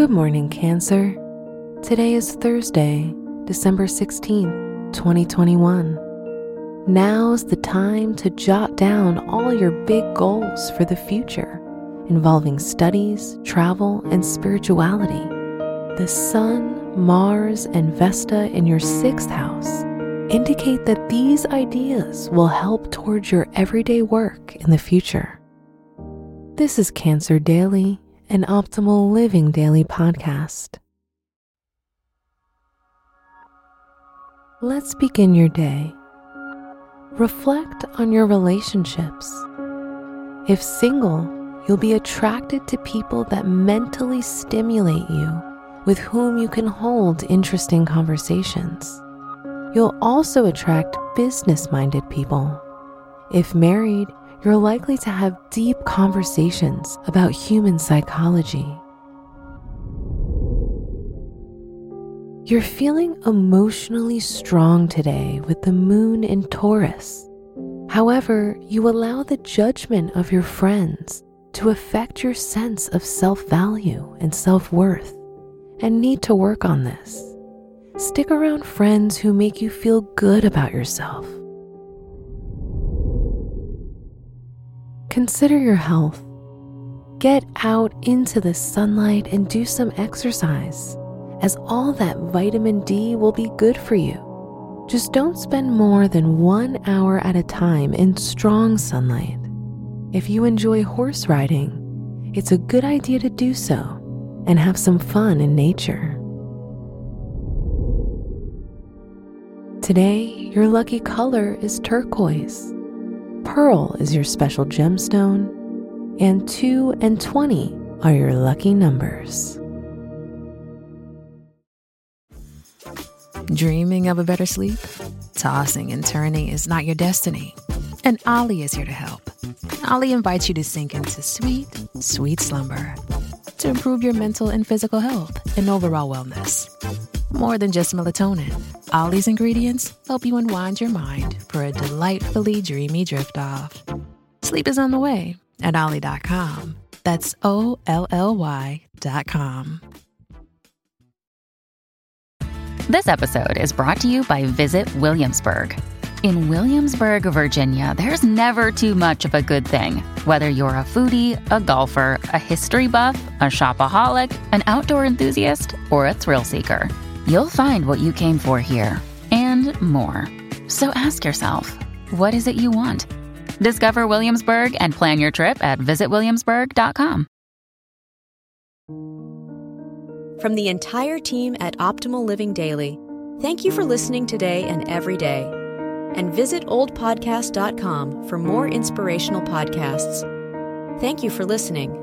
Good morning, Cancer. Today is Thursday, December 16th, 2021. Now's the time to jot down all your big goals for the future involving studies, travel, and spirituality. The Sun, Mars, and Vesta in your sixth house indicate that these ideas will help towards your everyday work in the future. This is Cancer Daily an optimal living daily podcast. Let's begin your day. Reflect on your relationships. If single, you'll be attracted to people that mentally stimulate you, with whom you can hold interesting conversations. You'll also attract business minded people. If married, you're likely to have deep conversations about human psychology. You're feeling emotionally strong today with the moon in Taurus. However, you allow the judgment of your friends to affect your sense of self value and self worth, and need to work on this. Stick around friends who make you feel good about yourself Consider your health. Get out into the sunlight and do some exercise, as all that vitamin D will be good for you. Just don't spend more than one hour at a time in strong sunlight. If you enjoy horse riding, it's a good idea to do so and have some fun in nature. Today, your lucky color is turquoise. Pearl is your special gemstone, and 2 and 20 are your lucky numbers. Dreaming of a better sleep? Tossing and turning is not your destiny. And OLLY is here to help. OLLY invites you to sink into sweet, sweet slumber to improve your mental and physical health and overall wellness. More than just melatonin, OLLY's ingredients help you unwind your mind for a delightfully dreamy drift off. Sleep is on the way at OLLY.com. That's O L L Y.com. This episode is brought to you by Visit Williamsburg. In Williamsburg, Virginia, there's never too much of a good thing. Whether you're a foodie, a golfer, a history buff, a shopaholic, an outdoor enthusiast, or a thrill seeker, you'll find what you came for here and more. So ask yourself, what is it you want? Discover Williamsburg and plan your trip at visitwilliamsburg.com. From the entire team at Optimal Living Daily, thank you for listening today and every day. And visit oldpodcast.com for more inspirational podcasts. Thank you for listening.